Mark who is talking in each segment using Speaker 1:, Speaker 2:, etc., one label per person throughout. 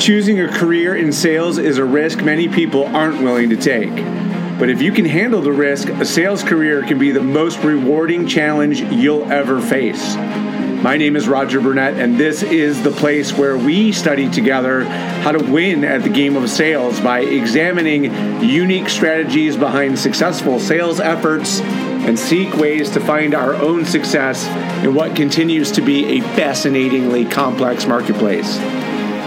Speaker 1: Choosing a career in sales is a risk many people aren't willing to take. But if you can handle the risk, a sales career can be the most rewarding challenge you'll ever face. My name is Roger Burnett, and this is the place where we study together how to win at the game of sales by examining unique strategies behind successful sales efforts and seek ways to find our own success in what continues to be a fascinatingly complex marketplace.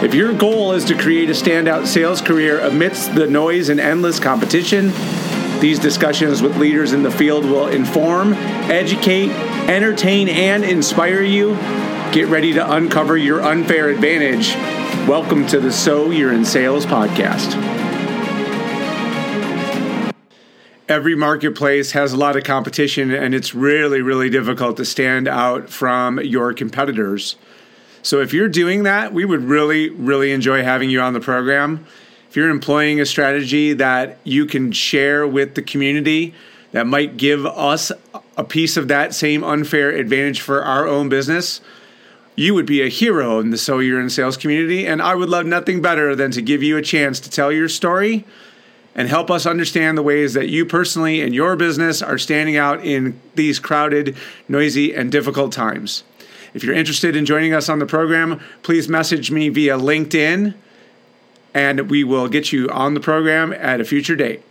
Speaker 1: If your goal is to create a standout sales career amidst the noise and endless competition, these discussions with leaders in the field will inform, educate, entertain, and inspire you. Get ready to uncover your unfair advantage. Welcome to the So You're in Sales podcast. Every marketplace has a lot of competition, and it's really, really difficult to stand out from your competitors. So if you're doing that, we would really, really enjoy having you on the program. If you're employing a strategy that you can share with the community that might give us a piece of that same unfair advantage for our own business, you would be a hero in the So You're in Sales community. And I would love nothing better than to give you a chance to tell your story and help us understand the ways that you personally and your business are standing out in these crowded, noisy, and difficult times. If you're interested in joining us on the program, please message me via LinkedIn and we will get you on the program at a future date.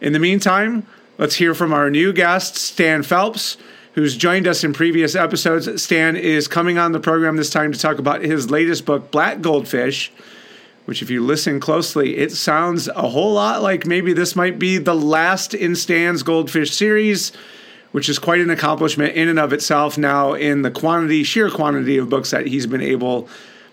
Speaker 1: In the meantime, let's hear from our new guest, Stan Phelps, who's joined us in previous episodes. Stan is coming on the program this time to talk about his latest book, Black Goldfish, which, if you listen closely, it sounds a whole lot like maybe this might be the last in Stan's Goldfish series which is quite an accomplishment in and of itself now in the quantity, sheer quantity of books that he's been able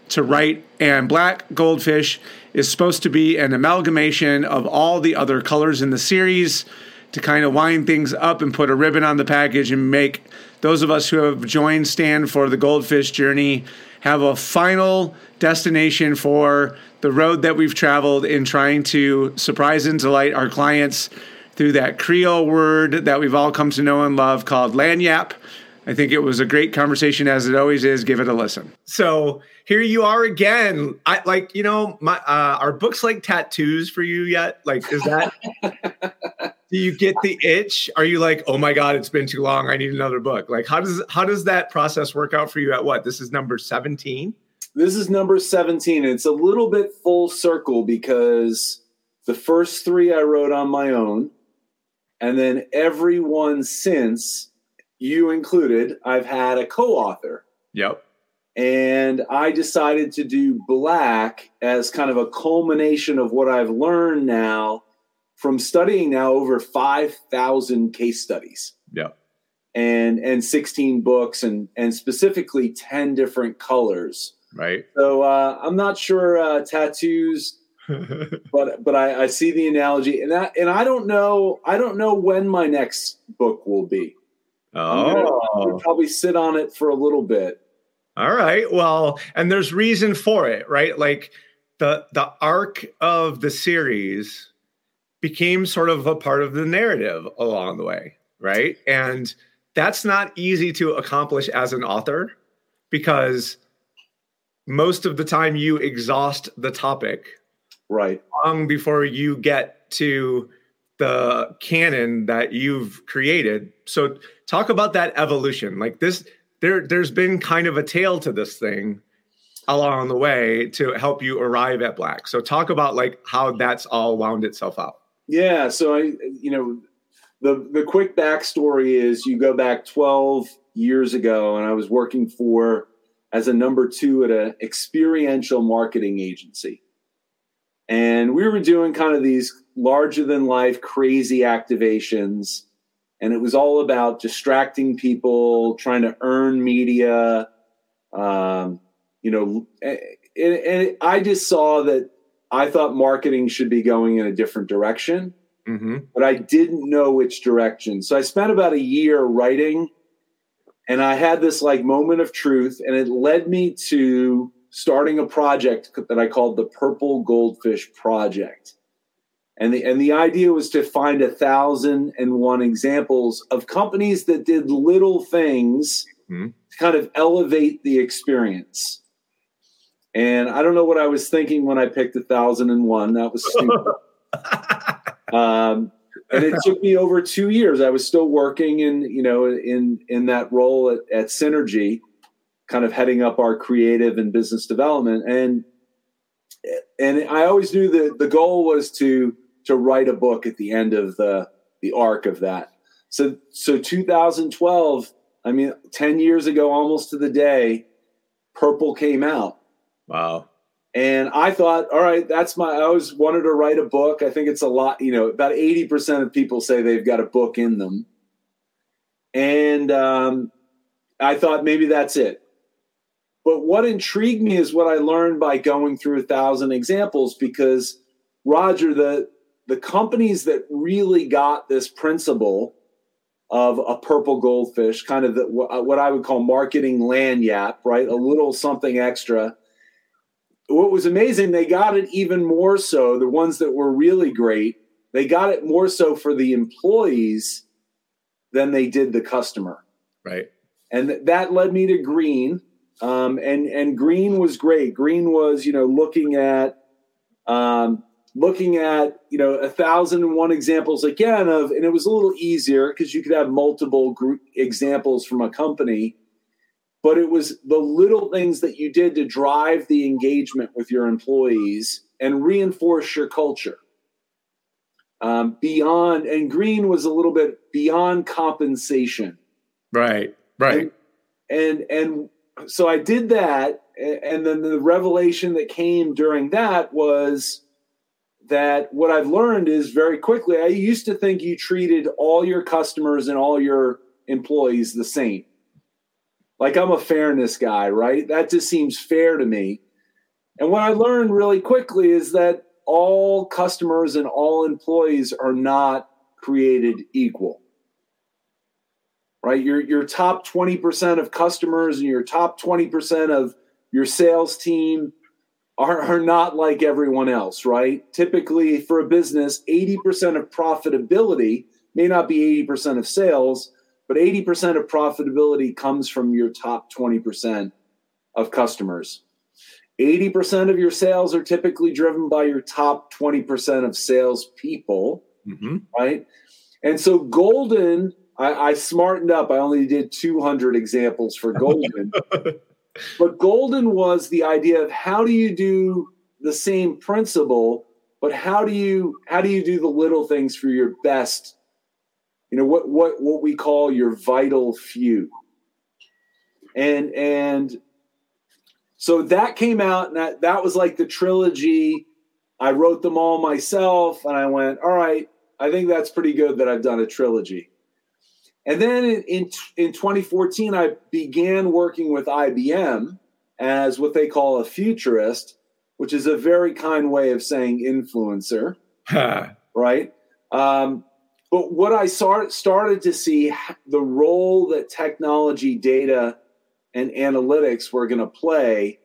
Speaker 1: to write. And Black Goldfish is supposed to be an amalgamation of all the other colors in the series to kind of wind things up and put a ribbon on the package and make those of us who have joined Stan for the Goldfish journey have a final destination for the road that we've traveled in trying to surprise and delight our clients through that Creole word that we've all come to know and love called lagniappe. I think it was a great conversation as it always is. Give it a listen. So here you are again. I like, you know, my uh, are books like tattoos for you yet? Like, is that do you get the itch? Are you like, oh my God, it's been too long. I need another book. Like, how does how does that process work out for you at what? This is number 17?
Speaker 2: This is number 17. It's a little bit full circle because the first three I wrote on my own and then everyone since, you included, I've had a co author.
Speaker 1: Yep.
Speaker 2: And I decided to do Black as kind of a culmination of what I've learned now from studying now over 5,000 case studies.
Speaker 1: Yep.
Speaker 2: And, and 16 books and, and specifically 10 different colors.
Speaker 1: Right.
Speaker 2: So uh, I'm not sure uh, tattoos but but I, I, see the analogy, and that and I don't know I don't know when my next book will be.
Speaker 1: Oh,
Speaker 2: probably sit on it for a little bit.
Speaker 1: All right. Well, and there's reason for it, right? Like the the arc of the series became sort of a part of the narrative along the way, right? And that's not easy to accomplish as an author because most of the time you exhaust the topic
Speaker 2: right.
Speaker 1: Long before you get to the canon that you've created. So talk about that evolution. Like this there there's been kind of a tail to this thing along the way to help you arrive at black. So talk about like how that's all wound itself out.
Speaker 2: Yeah so i you know the the quick backstory is you go back 12 years ago and i was working for as a number two at an experiential marketing agency and we were doing kind of these larger than life, crazy activations. And it was all about distracting people, trying to earn media. Um, you know, and, and, I just saw that I thought marketing should be going in a different direction, mm-hmm. but I didn't know which direction. So I spent about a year writing, and I had this like moment of truth, and it led me to starting a project that I called the Purple Goldfish Project. And the, and the idea was to find a thousand and one examples of companies that did little things mm-hmm. to kind of elevate the experience. And I don't know what I was thinking when I picked a thousand and one. That was stupid. um, and it took me over two years. I was still working in, you know, in in that role at, at Synergy, kind of heading up our creative and business development. And and I always knew that the goal was to to write a book at the end of the the arc of that. So so 2012, I mean 10 years ago almost to the day, Purple came out.
Speaker 1: Wow.
Speaker 2: And I thought, all right, that's my I always wanted to write a book. I think it's a lot, you know, about 80% of people say they've got a book in them. And um, I thought maybe that's it. But what intrigued me is what I learned by going through a thousand examples because Roger, the the companies that really got this principle of a purple goldfish, kind of the, uh, what I would call marketing lagniappe, right? A little something extra. What was amazing, they got it even more so. The ones that were really great, they got it more so for the employees than they did the customer.
Speaker 1: Right.
Speaker 2: And th- that led me to Green. Um, and and Green was great. Green was, you know, looking at um, looking at you know a thousand and one examples again of and it was a little easier because you could have multiple group examples from a company but it was the little things that you did to drive the engagement with your employees and reinforce your culture. Um, beyond and green was a little bit beyond compensation.
Speaker 1: Right right.
Speaker 2: And and, and so i did that and then the revelation that came during that was that what I've learned is very quickly, I used to think you treated all your customers and all your employees the same. Like I'm a fairness guy, right? That just seems fair to me. And what I learned really quickly is that all customers and all employees are not created equal. Right? Your your top 20% of customers and your top 20% of your sales team are, are not like everyone else, right? Typically, for a business, 80% of profitability may not be 80% of sales, but 80% of profitability comes from your top 20% of customers. 80% of your sales are typically driven by your top 20% of salespeople, mm-hmm. right? And so, Golden, I, I smartened up. I only did 200 examples for Golden. But golden was the idea of how do you do the same principle, but how do you how do you do the little things for your best? You know what what what we call your vital few. And and so that came out and that, that was like the trilogy. I wrote them all myself and I went, all right, I think that's pretty good that I've done a trilogy. And then in, in, in 2014, I began working with IBM as what they call a futurist, which is a very kind way of saying influencer, right? Um, but what I started to see the role that technology, data, and analytics were going to play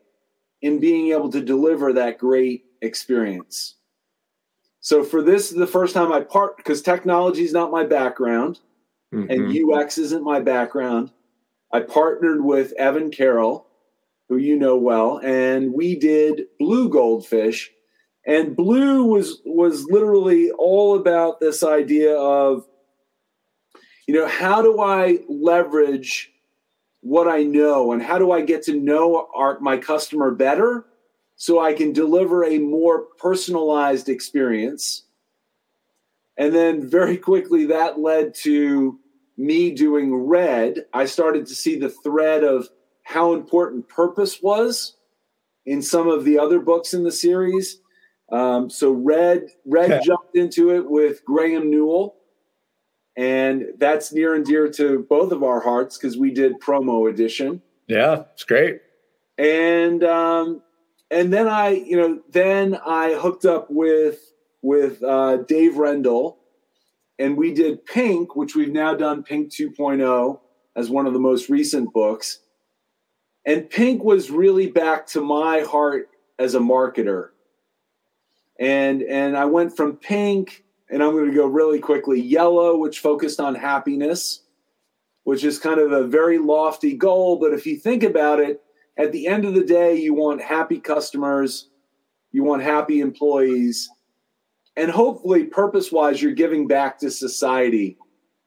Speaker 2: in being able to deliver that great experience. So for this, the first time I part because technology is not my background mm-hmm. and UX isn't my background. I partnered with Evan Carroll, who you know well, and we did Blue Goldfish. And Blue was was literally all about this idea of, you know, how do I leverage what I know and how do I get to know our, my customer better so I can deliver a more personalized experience and then very quickly that led to me doing red. I started to see the thread of how important purpose was in some of the other books in the series. Um, so red, red jumped into it with Graeme Newell, and that's near and dear to both of our hearts because we did promo edition.
Speaker 1: Yeah, it's great.
Speaker 2: And um, and then I, you know, then I hooked up with with uh, Dave Rendall, and we did Pink, which we've now done Pink 2.0 as one of the most recent books. And Pink was really back to my heart as a marketer. And and I went from Pink, and I'm going to go really quickly, Yellow, which focused on happiness, which is kind of a very lofty goal, but if you think about it, at the end of the day, you want happy customers, you want happy employees, and hopefully, purpose wise, you're giving back to society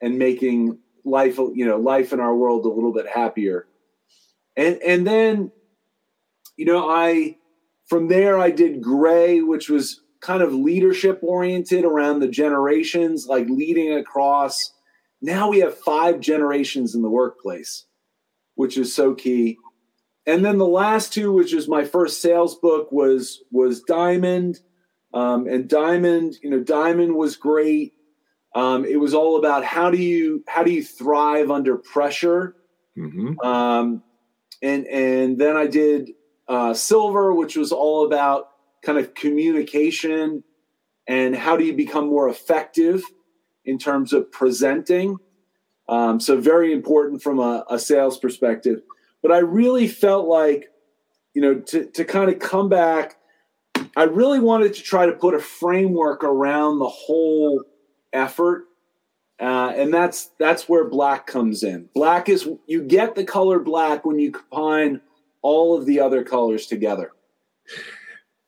Speaker 2: and making life, you know, life in our world a little bit happier. And and then, you know, I from there I did Gray, which was kind of leadership oriented around the generations, like leading across. Now we have five generations in the workplace, which is so key. And then the last two, which is my first sales book, was was Diamond. Um, and Diamond, you know, Diamond was great. Um, it was all about how do you how do you thrive under pressure. Mm-hmm. Um, and and then I did uh, Silver, which was all about kind of communication and how do you become more effective in terms of presenting. Um, so very important from a, a, sales perspective. But I really felt like, you know, to, to kind of come back, I really wanted to try to put a framework around the whole effort. Uh, and that's that's where black comes in. Black is you get the color black when you combine all of the other colors together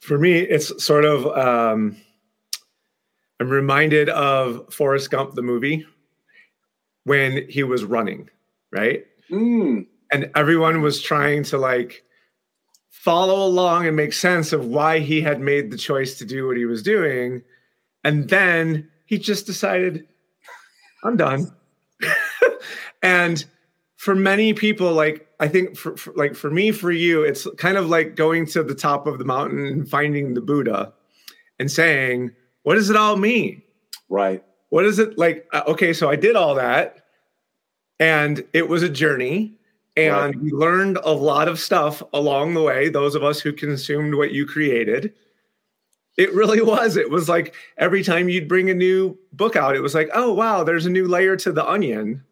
Speaker 1: for me, it's sort of um, I'm reminded of Forrest Gump the movie when he was running, right? Mm. And everyone was trying to like follow along and make sense of why he had made the choice to do what he was doing. And then he just decided, I'm done. and for many people, like I think for, for, like for me, for you, it's kind of like going to the top of the mountain and finding the Buddha and saying, what does it all mean?
Speaker 2: Right.
Speaker 1: What is it like? Uh, okay, so I did all that and it was a journey and right. we learned a lot of stuff along the way. Those of us who consumed what you created. It really was. It was like every time you'd bring a new book out, it was like, oh, wow, there's a new layer to the onion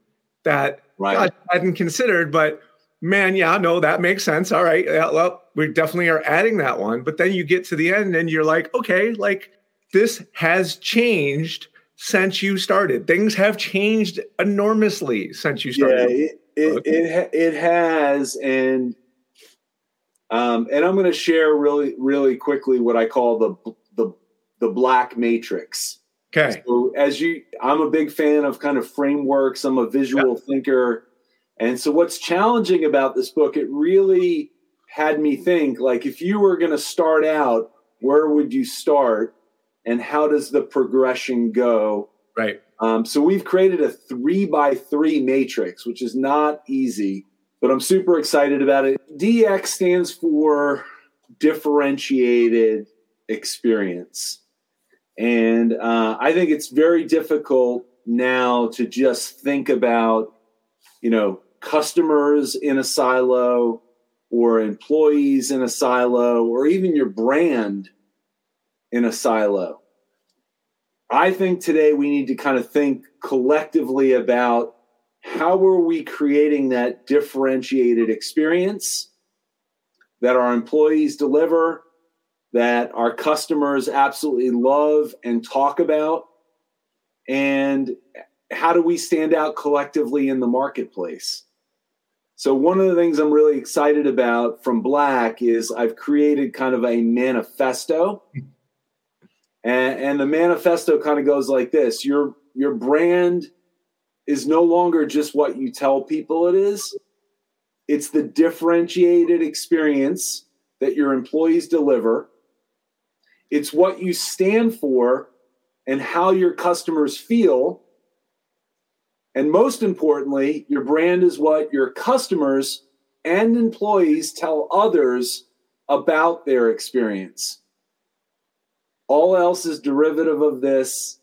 Speaker 1: that right. I hadn't considered. But man, yeah, no, that makes sense. All right. Yeah, well, we definitely are adding that one. But then you get to the end and you're like, okay, like this has changed since you started. Things have changed enormously since you started.
Speaker 2: Yeah, it it, it, it has, and um, and I'm going to share really really quickly what I call the the the black matrix.
Speaker 1: Okay.
Speaker 2: So as you, I'm a big fan of kind of frameworks. I'm a visual yeah. thinker. And so what's challenging about this book, it really had me think like if you were going to start out, where would you start? And how does the progression go?
Speaker 1: Right.
Speaker 2: Um, so we've created a three by three matrix, which is not easy, but I'm super excited about it. DX stands for differentiated experience. And uh, I think it's very difficult now to just think about, you know, customers in a silo or employees in a silo or even your brand in a silo. I think today we need to kind of think collectively about how are we creating that differentiated experience that our employees deliver that our customers absolutely love and talk about? And how do we stand out collectively in the marketplace? So, one of the things I'm really excited about from Black is I've created kind of a manifesto. And, and the manifesto kind of goes like this your, your brand is no longer just what you tell people it is, it's the differentiated experience that your employees deliver it's what you stand for and how your customers feel. And most importantly, your brand is what your customers and employees tell others about their experience. All else is derivative of this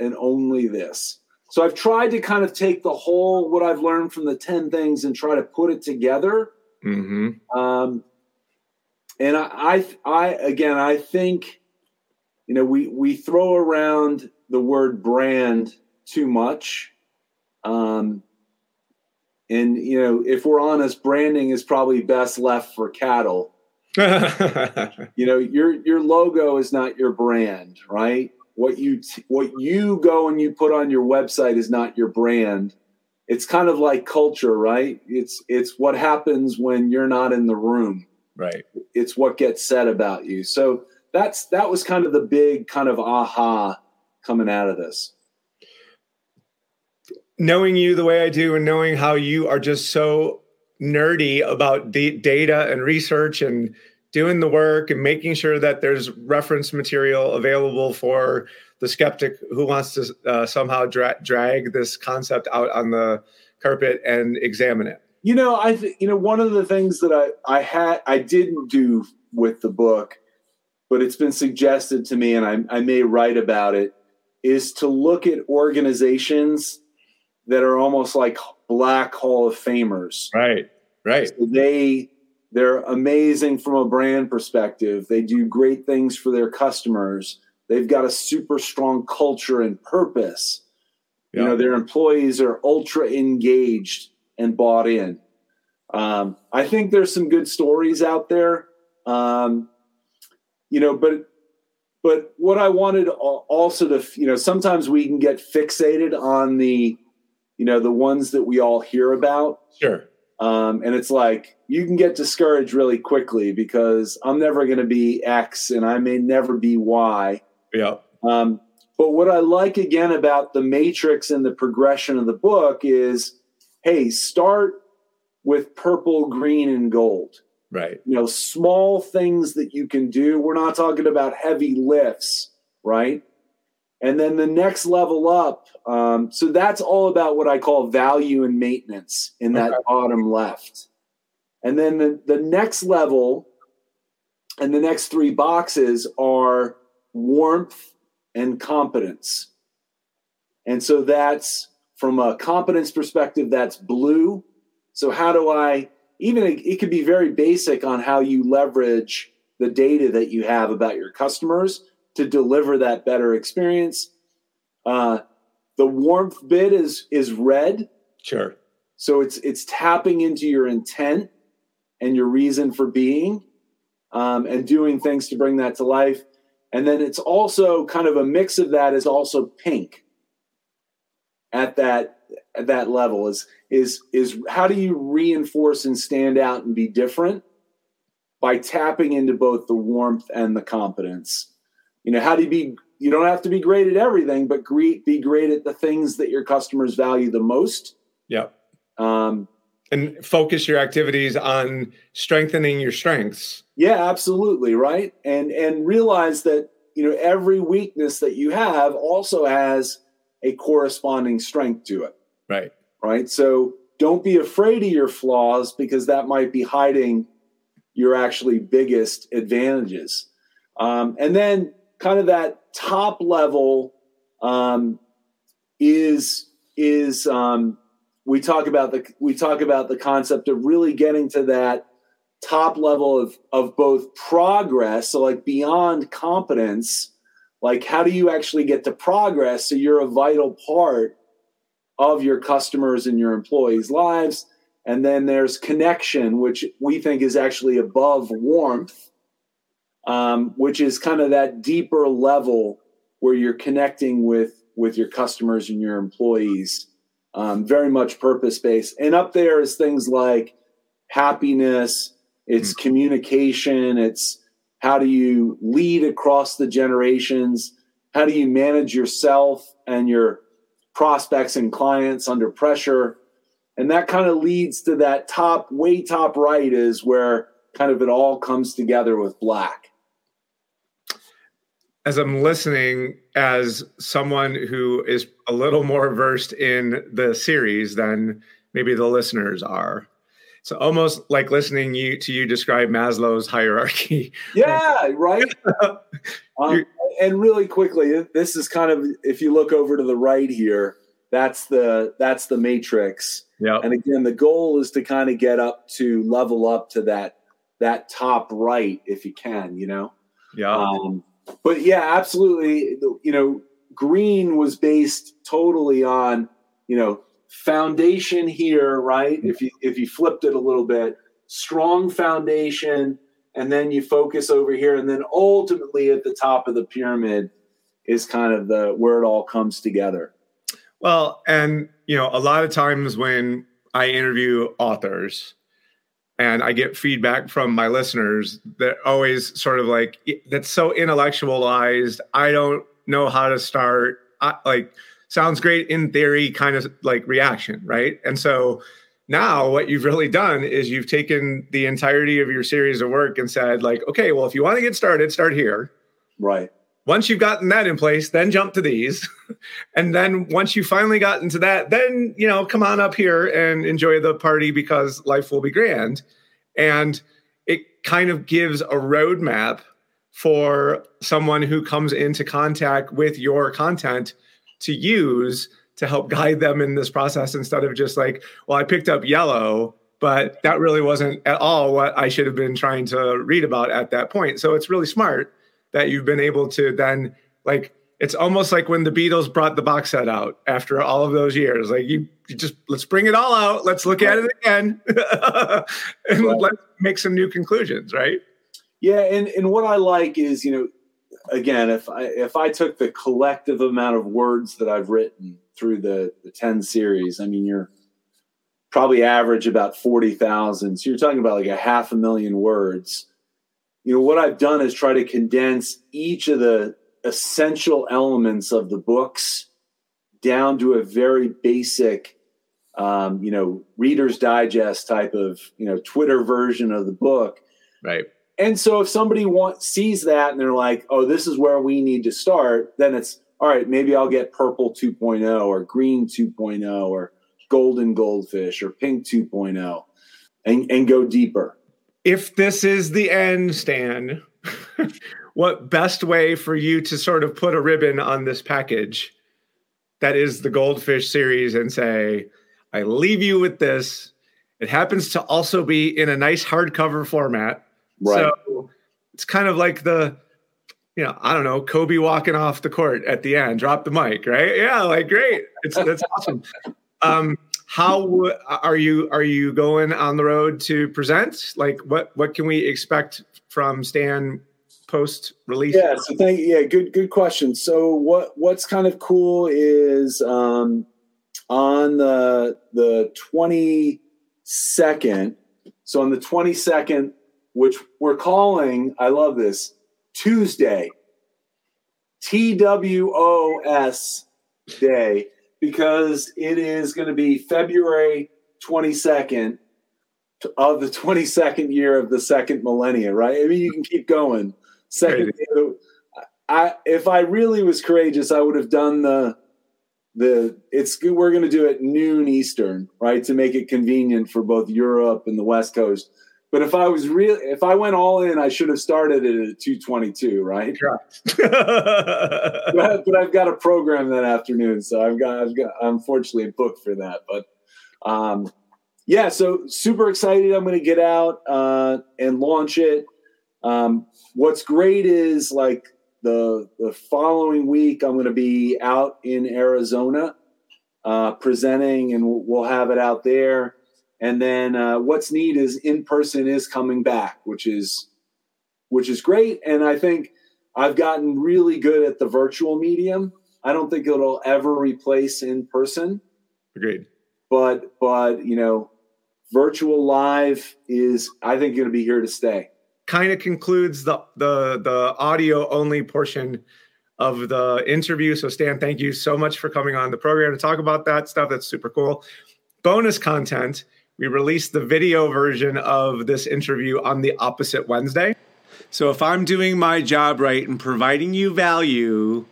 Speaker 2: and only this. So I've tried to kind of take the whole what I've learned from the 10 things and try to put it together. Mm-hmm. Um, and I, I, I, again, I think you know, we we throw around the word brand too much. Um, and you know, if we're honest, branding is probably best left for cattle. you know, your your logo is not your brand, right? What you t- what you go and you put on your website is not your brand. it's kind of like culture, right? It's it's what happens when you're not in the room.
Speaker 1: Right.
Speaker 2: It's what gets said about you. So that's that was kind of the big kind of aha coming out of this.
Speaker 1: Knowing you the way I do and knowing how you are just so nerdy about the data and research and doing the work and making sure that there's reference material available for the skeptic who wants to uh, somehow dra- drag this concept out on the carpet and examine it.
Speaker 2: You know, I th- you know one of the things that I I had I didn't do with the book, but it's been suggested to me, and I, I may write about it, is to look at organizations that are almost like black hall of famers.
Speaker 1: Right. Right.
Speaker 2: So they they're amazing from a brand perspective. They do great things for their customers. They've got a super strong culture and purpose. Yeah. You know, their employees are ultra engaged and bought in. Um, I think there's some good stories out there. Um, you know, but but what I wanted also to, you know, sometimes we can get fixated on the, you know, the ones that we all hear about.
Speaker 1: Sure.
Speaker 2: Um, and it's like you can get discouraged really quickly because I'm never going to be X and I may never be Y.
Speaker 1: Yeah.
Speaker 2: Um, but what I like again about the matrix and the progression of the book is hey, start with purple, green, and gold.
Speaker 1: Right.
Speaker 2: You know, small things that you can do. We're not talking about heavy lifts, right? And then the next level up. Um, so that's all about what I call value and maintenance in that okay. bottom left. And then the, the next level and the next three boxes are warmth and competence. And so that's from a competence perspective, that's blue. So, how do I, even it could be very basic on how you leverage the data that you have about your customers to deliver that better experience. Uh, the warmth bit is is red.
Speaker 1: Sure.
Speaker 2: So it's it's tapping into your intent and your reason for being, um, and doing things to bring that to life. And then it's also kind of a mix of that is also pink at that at that level is is is how do you reinforce and stand out and be different by tapping into both the warmth and the competence. You know, how do you be you don't have to be great at everything, but great, be great at the things that your customers value the most.
Speaker 1: Yeah. Um, and focus your activities on strengthening your strengths.
Speaker 2: Yeah, absolutely, right? And and realize that, you know, every weakness that you have also has a corresponding strength to it.
Speaker 1: Right.
Speaker 2: Right? So don't be afraid of your flaws because that might be hiding your actually biggest advantages. Um, and then kind of that top level um, is is um, we talk about the we talk about the concept of really getting to that top level of of both progress so like beyond competence like how do you actually get to progress so you're a vital part of your customers and your employees lives? And then there's connection which we think is actually above warmth um, which is kind of that deeper level where you're connecting with with your customers and your employees um, very much purpose based. And up there is things like happiness, it's mm-hmm. communication, it's how do you lead across the generations, how do you manage yourself and your prospects and clients under pressure. And that kind of leads to that top, way top right is where kind of it all comes together with black
Speaker 1: as I'm listening, as someone who is a little more versed in the series than maybe the listeners are, it's almost like listening you to you describe Maslow's hierarchy.
Speaker 2: Yeah, right. um, and really quickly, this is kind of if you look over to the right here, that's the that's the matrix.
Speaker 1: Yeah.
Speaker 2: And again, the goal is to kind of get up to level up to that that top right if you can, you know.
Speaker 1: Yeah. Um,
Speaker 2: but yeah, absolutely. You know, green was based totally on you know foundation here, right? If you if you flipped it a little bit, strong foundation, and then you focus over here, and then ultimately at the top of the pyramid is kind of the where it all comes together.
Speaker 1: Well, and you know, a lot of times when I interview authors and I get feedback from my listeners, they're always sort of like, that's so intellectualized. I don't know how to start. I, like, sounds great in theory, kind of like reaction, right? And so now what you've really done is you've taken the entirety of your series of work and said, like, okay, well, if you want to get started, start here.
Speaker 2: Right.
Speaker 1: Once you've gotten that in place, then jump to these. and then once you finally got into that, then, you know, come on up here and enjoy the party because life will be grand. And it kind of gives a roadmap for someone who comes into contact with your content to use to help guide them in this process instead of just like, well, I picked up yellow, but that really wasn't at all what I should have been trying to read about at that point. So it's really smart that you've been able to then like it's almost like when the Beatles brought the box set out after all of those years. Like you, you just let's bring it all out. Let's look at it again, and right. let's make some new conclusions. Right?
Speaker 2: Yeah, and and what I like is you know, again, if I if I took the collective amount of words that I've written through the the ten series, I mean, you're probably average about forty thousand. So you're talking about like a half a million words you know what i've done is try to condense each of the essential elements of the books down to a very basic um, you know reader's digest type of you know twitter version of the book.
Speaker 1: Right.
Speaker 2: And so if somebody wants sees that and they're like oh this is where we need to start then it's all right maybe i'll get purple 2.0 or green 2.0 or golden goldfish or pink 2.0 and, and go deeper
Speaker 1: if this is the end, Stan, what best way for you to sort of put a ribbon on this package that is the Goldfish series and say, I leave you with this. It happens to also be in a nice hardcover format. Right. So it's kind of like the, you know, I don't know, Kobe walking off the court at the end, drop the mic, right? Yeah, like great. It's that's awesome. Um, how are you are you going on the road to present? Like what what can we expect from stan post release
Speaker 2: yeah so thank yeah good good question. So what what's kind of cool is um on the the 22nd so on the 22nd which we're calling i love this tuesday twos day because it is going to be February 22nd of the 22nd year of the second millennia, right? I mean, you can keep going. Second, I if I really was courageous, I would have done the the it's we're going to do it noon Eastern, right, to make it convenient for both Europe and the West Coast. But if I was real, if I went all in, I should have started it at 222, right?
Speaker 1: Correct.
Speaker 2: but, but, I've got a program that afternoon, so I've got, I've got, unfortunately booked for that. But um, yeah, so super excited. I'm going to get out uh, and launch it. Um, what's great is like the the following week, I'm going to be out in Arizona uh, presenting, and we'll, we'll have it out there. And then uh, what's neat is in person is coming back, which is which is great. And I think I've gotten really good at the virtual medium. I don't think it'll ever replace in person.
Speaker 1: Agreed.
Speaker 2: But but you know, virtual live is I think going to be here to stay.
Speaker 1: Kind of concludes the the the audio only portion of the interview. So Stan, thank you so much for coming on the program to talk about that stuff. That's super cool. Bonus content we released the video version of this interview on the opposite Wednesday. So if I'm doing my job right and providing you value,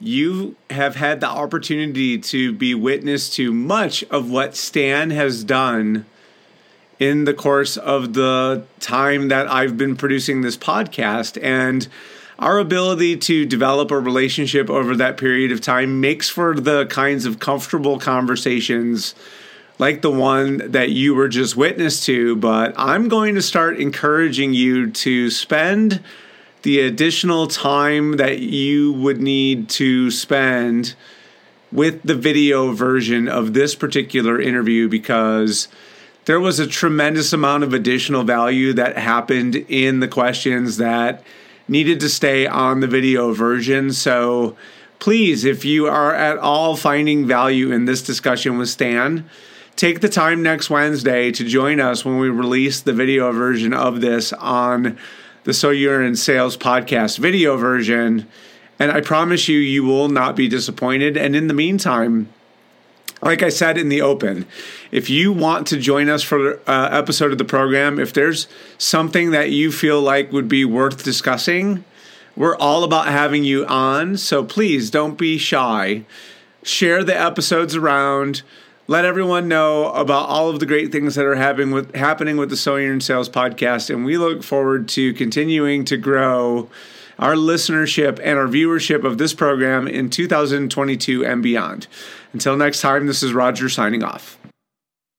Speaker 1: you have had the opportunity to be witness to much of what Stan has done in the course of the time that I've been producing this podcast. And our ability to develop a relationship over that period of time makes for the kinds of comfortable conversations like the one that you were just witness to, but I'm going to start encouraging you to spend the additional time that you would need to spend with the video version of this particular interview because there was a tremendous amount of additional value that happened in the questions that needed to stay on the video version. So Please, if you are at all finding value in this discussion with Stan, take the time next Wednesday to join us when we release the video version of this on the So You're in Sales podcast video version. And I promise you, you will not be disappointed. And in the meantime, like I said in the open, if you want to join us for an uh, episode of the program, if there's something that you feel like would be worth discussing, we're all about having you on. So please don't be shy. Share the episodes around. Let everyone know about all of the great things that are happening with happening with the So You're Sales podcast, and we look forward to continuing to grow our listenership and our viewership of this program in 2022 and beyond. Until next time, this is Roger signing off.